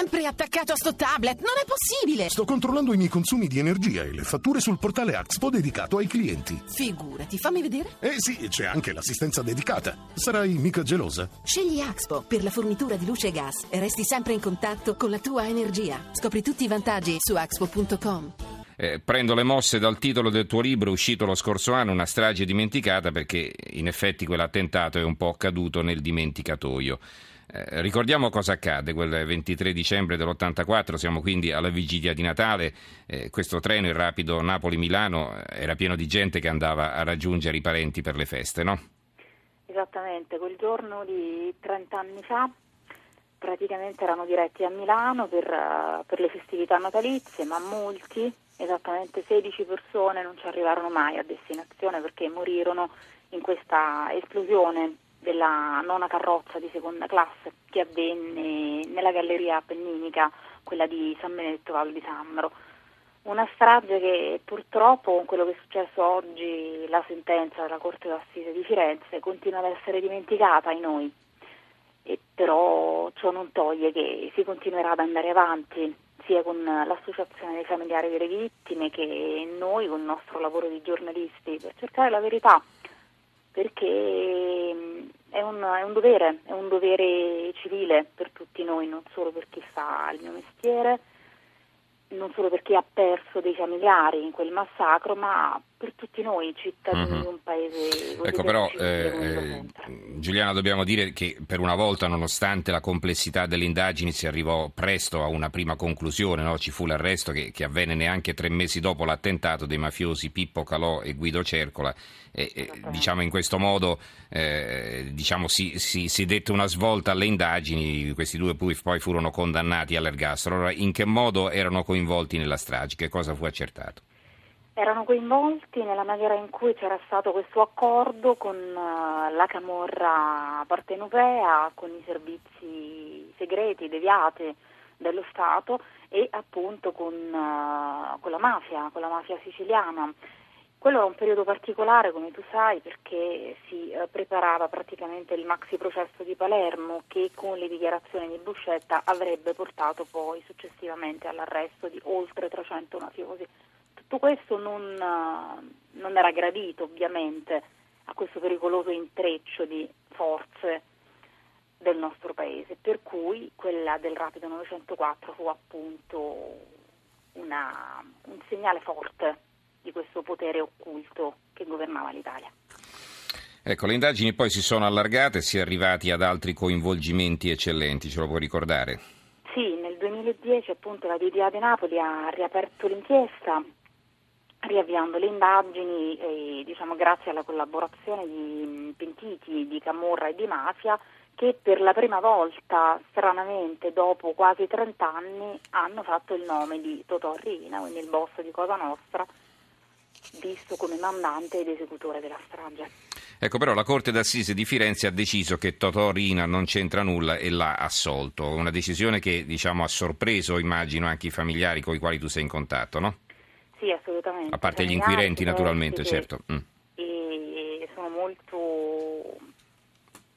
sempre attaccato a sto tablet, non è possibile! Sto controllando i miei consumi di energia e le fatture sul portale Axpo dedicato ai clienti. Figurati, fammi vedere. Eh sì, c'è anche l'assistenza dedicata. Sarai mica gelosa? Scegli Axpo per la fornitura di luce e gas e resti sempre in contatto con la tua energia. Scopri tutti i vantaggi su axpo.com. Eh, prendo le mosse dal titolo del tuo libro uscito lo scorso anno, Una strage dimenticata, perché in effetti quell'attentato è un po' caduto nel dimenticatoio. Eh, ricordiamo cosa accade quel 23 dicembre dell'84, siamo quindi alla vigilia di Natale, eh, questo treno, il rapido Napoli-Milano, era pieno di gente che andava a raggiungere i parenti per le feste, no? Esattamente, quel giorno di 30 anni fa praticamente erano diretti a Milano per, uh, per le festività natalizie, ma molti esattamente 16 persone non ci arrivarono mai a destinazione perché morirono in questa esplosione della nona carrozza di seconda classe che avvenne nella galleria appenninica, quella di San Benedetto Val di Sambro. Una strage che purtroppo con quello che è successo oggi, la sentenza della Corte d'Assise di Firenze, continua ad essere dimenticata ai noi. E però ciò non toglie che si continuerà ad andare avanti sia con l'associazione dei familiari delle vittime che noi con il nostro lavoro di giornalisti per cercare la verità, perché mm, è un, è un dovere, è un dovere civile per tutti noi, non solo per chi fa il mio mestiere, non solo per chi ha perso dei familiari in quel massacro, ma per tutti noi cittadini mm-hmm. di un paese Ecco, però eh, Giuliana dobbiamo dire che per una volta, nonostante la complessità delle indagini, si arrivò presto a una prima conclusione, no? ci fu l'arresto che, che, avvenne neanche tre mesi dopo l'attentato dei mafiosi Pippo Calò e Guido Cercola e, e diciamo in questo modo eh, diciamo, si, si, si, dette una svolta alle indagini, questi due poi, poi furono condannati all'ergastolo. Allora, in che modo erano coinvolti nella strage? Che cosa fu accertato? Erano coinvolti nella maniera in cui c'era stato questo accordo con uh, la Camorra partenopea, con i servizi segreti deviati dello Stato e appunto con, uh, con la mafia, con la mafia siciliana. Quello era un periodo particolare, come tu sai, perché si eh, preparava praticamente il maxi processo di Palermo che con le dichiarazioni di Buscetta avrebbe portato poi successivamente all'arresto di oltre 300 mafiosi. Tutto questo non, uh, non era gradito ovviamente a questo pericoloso intreccio di forze del nostro paese, per cui quella del Rapido 904 fu appunto una, un segnale forte di questo potere occulto che governava l'Italia. Ecco, le indagini poi si sono allargate e si è arrivati ad altri coinvolgimenti eccellenti, ce lo puoi ricordare? Sì, nel 2010 appunto la DDA di Napoli ha riaperto l'inchiesta riavviando le indagini e diciamo grazie alla collaborazione di pentiti di Camorra e di mafia che per la prima volta, stranamente, dopo quasi 30 anni, hanno fatto il nome di Totò Rina, quindi il boss di Cosa Nostra, visto come mandante ed esecutore della strage. Ecco però la Corte d'Assise di Firenze ha deciso che Totò Rina non c'entra nulla e l'ha assolto, una decisione che diciamo, ha sorpreso immagino anche i familiari con i quali tu sei in contatto, no? Sì, assolutamente. A parte gli inquirenti naturalmente, certo. Mm. E sono molto,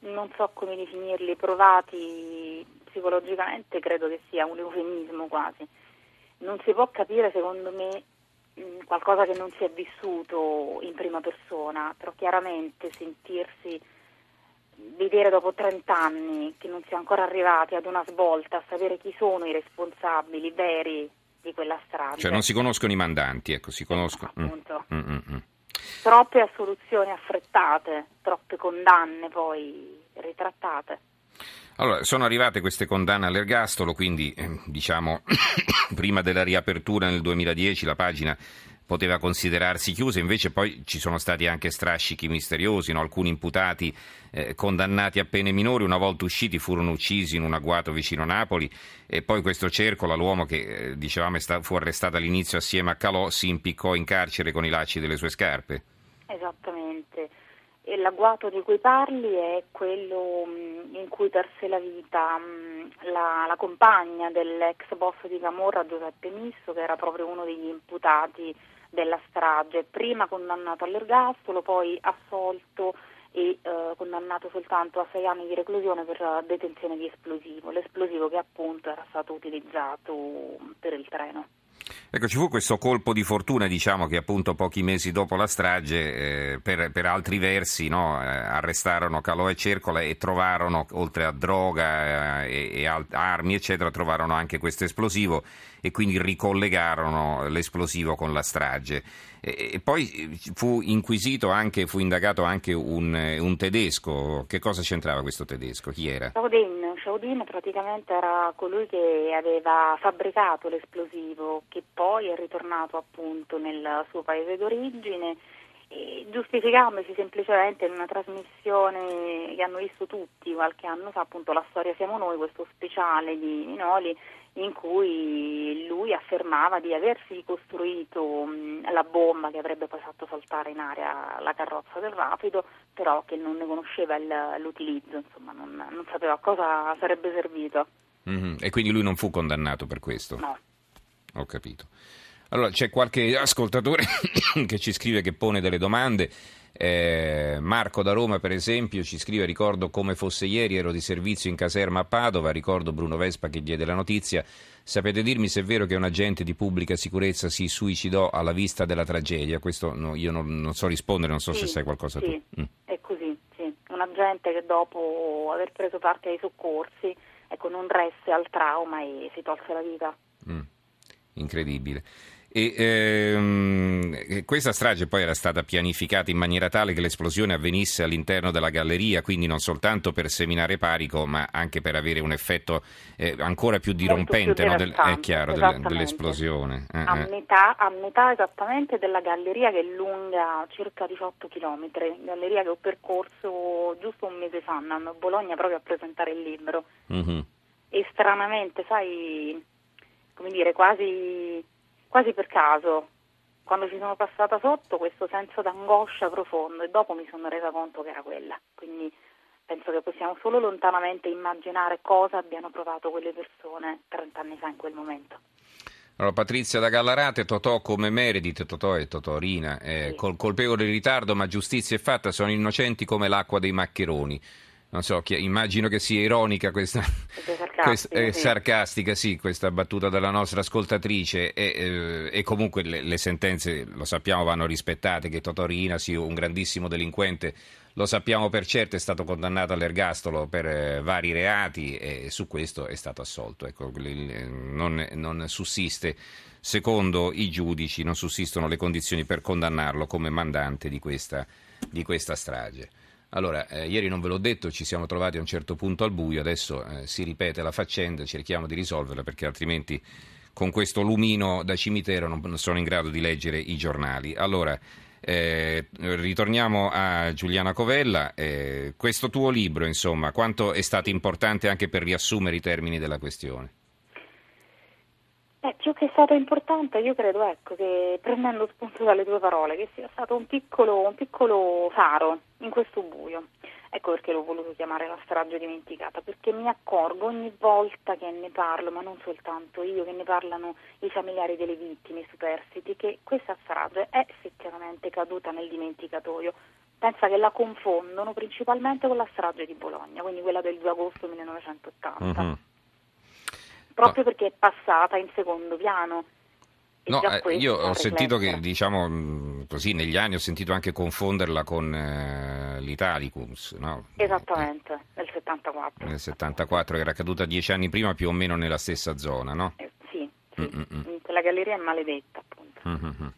non so come definirli, provati psicologicamente, credo che sia un eufemismo quasi. Non si può capire secondo me Mm, qualcosa che non si è vissuto in prima persona, però chiaramente sentirsi, vedere dopo 30 anni che non si è ancora arrivati ad una svolta, a sapere chi sono i responsabili veri di quella strada. Cioè non si conoscono i mandanti, ecco, si conoscono. Mm. Appunto. Mm, mm, mm. Troppe assoluzioni affrettate, troppe condanne poi ritrattate. Allora, sono arrivate queste condanne all'ergastolo, quindi eh, diciamo prima della riapertura nel 2010 la pagina poteva considerarsi chiusa, invece poi ci sono stati anche strascichi misteriosi, no? alcuni imputati eh, condannati a pene minori, una volta usciti furono uccisi in un agguato vicino Napoli e poi questo Cercola, l'uomo che eh, dicevamo sta- fu arrestato all'inizio assieme a Calò, si impiccò in carcere con i lacci delle sue scarpe. Esattamente. E l'agguato di cui parli è quello mm, in cui perse la vita mm, la, la compagna dell'ex boss di Camorra Giuseppe Misso, che era proprio uno degli imputati della strage, prima condannato all'ergastolo, poi assolto e eh, condannato soltanto a sei anni di reclusione per detenzione di esplosivo, l'esplosivo che appunto era stato utilizzato per il treno. Ecco, ci fu questo colpo di fortuna, diciamo che appunto pochi mesi dopo la strage, eh, per, per, altri versi, no, eh, arrestarono Calò e Cercola e trovarono, oltre a droga eh, e, e, armi, eccetera, trovarono anche questo esplosivo e quindi ricollegarono l'esplosivo con la strage. E, e poi fu inquisito anche, fu indagato anche un, un, tedesco. Che cosa c'entrava questo tedesco? Chi era? Schaudin. Schaudin praticamente era colui che aveva fabbricato l'esplosivo che poi è ritornato appunto nel suo paese d'origine giustificandosi semplicemente in una trasmissione che hanno visto tutti qualche anno fa, appunto La storia siamo noi, questo speciale di Minoli in cui affermava di aversi costruito la bomba che avrebbe poi fatto saltare in aria la carrozza del rapido, però che non ne conosceva il, l'utilizzo, insomma non, non, sapeva a cosa sarebbe servito. Mm-hmm. E quindi lui non fu condannato per questo? No. Ho capito. Allora c'è qualche ascoltatore che ci scrive che pone delle domande. Eh, Marco da Roma, per esempio, ci scrive: Ricordo come fosse ieri, ero di servizio in caserma a Padova. Ricordo Bruno Vespa che diede la notizia. Sapete dirmi se è vero che un agente di pubblica sicurezza si suicidò alla vista della tragedia? Questo no, io non, non, so rispondere, non so sì, se sai qualcosa sì, tu. Mm. È così, sì. Un agente che dopo aver preso parte ai soccorsi ecco, non resse al trauma e si tolse la vita. Mm. Incredibile. E, ehm, questa strage poi era stata pianificata in maniera tale che l'esplosione avvenisse all'interno della galleria, quindi non soltanto per seminare parico, ma anche per avere un effetto eh, ancora più dirompente no, del, è chiaro, del, dell'esplosione. Eh, a, eh. Metà, a, metà, esattamente della galleria che è lunga circa 18 km, galleria che ho percorso giusto un mese fa, andando a Bologna proprio a presentare il libro. Mm-hmm. E stranamente, sai, come dire, quasi quasi per caso, quando ci sono passata sotto, questo senso d'angoscia profondo e dopo mi sono resa conto che era quella. Quindi penso che possiamo solo lontanamente immaginare cosa abbiano provato quelle persone 30 anni fa in quel momento. Allora, Patrizia da Gallarate, Totò come Meredith, Totò e Totorina, eh, sì. col colpevole di ritardo ma giustizia è fatta, sono innocenti come l'acqua dei maccheroni non so, immagino che sia ironica questa, sarcastica, questa, eh, sì. sarcastica, sì, questa battuta della nostra ascoltatrice e, eh, e comunque le, le, sentenze, lo sappiamo, vanno rispettate, che Totorina sia un grandissimo delinquente, lo sappiamo per certo, è stato condannato all'ergastolo per eh, vari reati e su questo è stato assolto. Ecco, non, non sussiste, secondo i giudici, non sussistono le condizioni per condannarlo come mandante di questa, di questa strage. Allora, eh, ieri non ve l'ho detto, ci siamo trovati a un certo punto al buio, adesso eh, si ripete la faccenda, cerchiamo di risolverla perché altrimenti con questo lumino da cimitero non sono in grado di leggere i giornali. Allora, eh, ritorniamo a Giuliana Covella. Eh, questo tuo libro, insomma, quanto è stato importante anche per riassumere i termini della questione? Eh, più che è stato importante, io credo ecco, che prendendo spunto dalle tue parole, che sia stato un piccolo, un piccolo faro in questo buio. Ecco perché l'ho voluto chiamare la strage dimenticata, perché mi accorgo ogni volta che ne parlo, ma non soltanto io, che ne parlano i familiari delle vittime, i superstiti, che questa strage è effettivamente caduta nel dimenticatoio. Pensa che la confondono principalmente con la strage di Bologna, quindi quella del 2 agosto 1980. Mm-hmm proprio perché è passata in secondo piano. No, eh, io ho sentito che, diciamo mm, così, negli anni ho sentito anche confonderla con eh, l'Italicums, no? Esattamente, nel 74. Nel 74, era caduta dieci anni prima più o meno nella stessa zona, no? Eh, sì, sì. quella galleria è maledetta, appunto. Mm-hmm.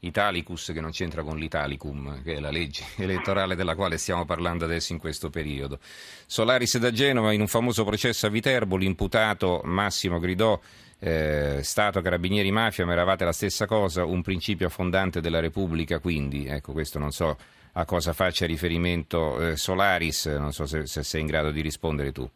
Italicus che non c'entra con l'Italicum, che è la legge elettorale della quale stiamo parlando adesso in questo periodo. Solaris da Genova, in un famoso processo a Viterbo, l'imputato Massimo gridò eh, Stato, Carabinieri, Mafia, ma eravate la stessa cosa, un principio fondante della Repubblica, quindi, ecco, questo non so a cosa faccia riferimento eh, Solaris, non so se, se sei in grado di rispondere tu.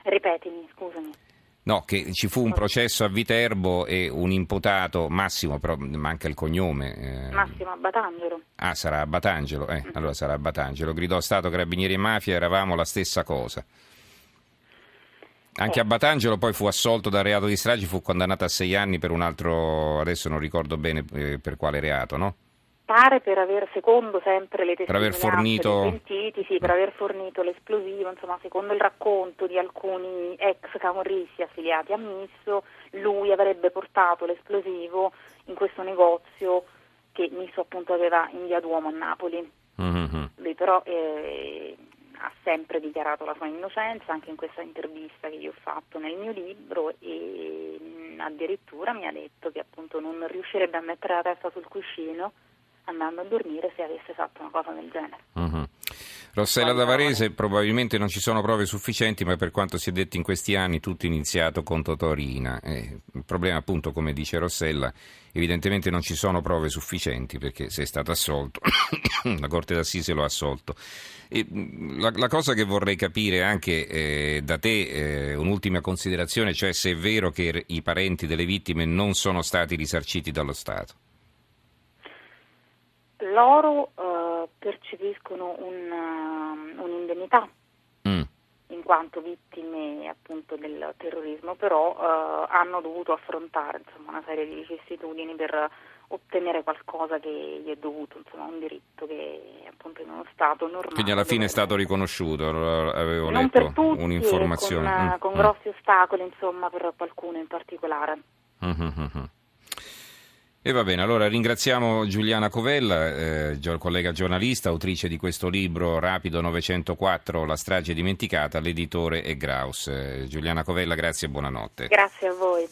No, che ci fu un processo a Viterbo e un imputato, Massimo, però manca il cognome. Eh. Massimo Batangelo. Ah, sarà Batangelo, eh, mm. allora sarà Batangelo. Gridò Stato, Carabinieri e Mafia, eravamo la stessa cosa. Anche eh. a Batangelo poi fu assolto dal reato di stragi, fu condannato a sei anni per un altro, adesso non ricordo bene eh, per quale reato, no? Pare per aver, secondo sempre le per aver testimonianze fornito... dei pentiti, sì, per aver fornito l'esplosivo, insomma, secondo il racconto di alcuni ex camorristi affiliati a Misso, lui avrebbe portato l'esplosivo in questo negozio che Misso appunto aveva in via Duomo a Napoli. Mhm. Lui però eh, ha sempre dichiarato la sua innocenza, anche in questa intervista che io ho fatto nel mio libro e mh, addirittura mi ha detto che appunto non riuscirebbe a mettere la testa sul cuscino andando a dormire se avesse fatto una cosa del genere. Mhm. Rossella Davarese, probabilmente non ci sono prove sufficienti, ma per quanto si è detto in questi anni tutto è iniziato con Totorina. Eh, il problema appunto, come dice Rossella, evidentemente non ci sono prove sufficienti perché se è stato assolto, la Corte d'Assise lo ha assolto. E, mh, la, la cosa che vorrei capire anche eh, da te, eh, un'ultima considerazione, cioè se è vero che i parenti delle vittime non sono stati risarciti dallo Stato. Loro eh, percepiscono un, um, un'indennità Mm. in quanto vittime appunto del terrorismo, però eh, hanno dovuto affrontare insomma, una serie di vicissitudini per ottenere qualcosa che gli è dovuto, insomma, un diritto che appunto in uno Stato normale. Quindi alla fine è stato riconosciuto, avevo non letto tutti, un'informazione. Con, Mm, con grossi ostacoli, insomma, per qualcuno in particolare. Mhm, mhm. E va bene, allora ringraziamo Giuliana Covella, eh, collega giornalista, autrice di questo libro Rapido 904, La strage dimenticata, l'editore è Graus. Eh, Giuliana Covella, grazie e buonanotte. Grazie a voi.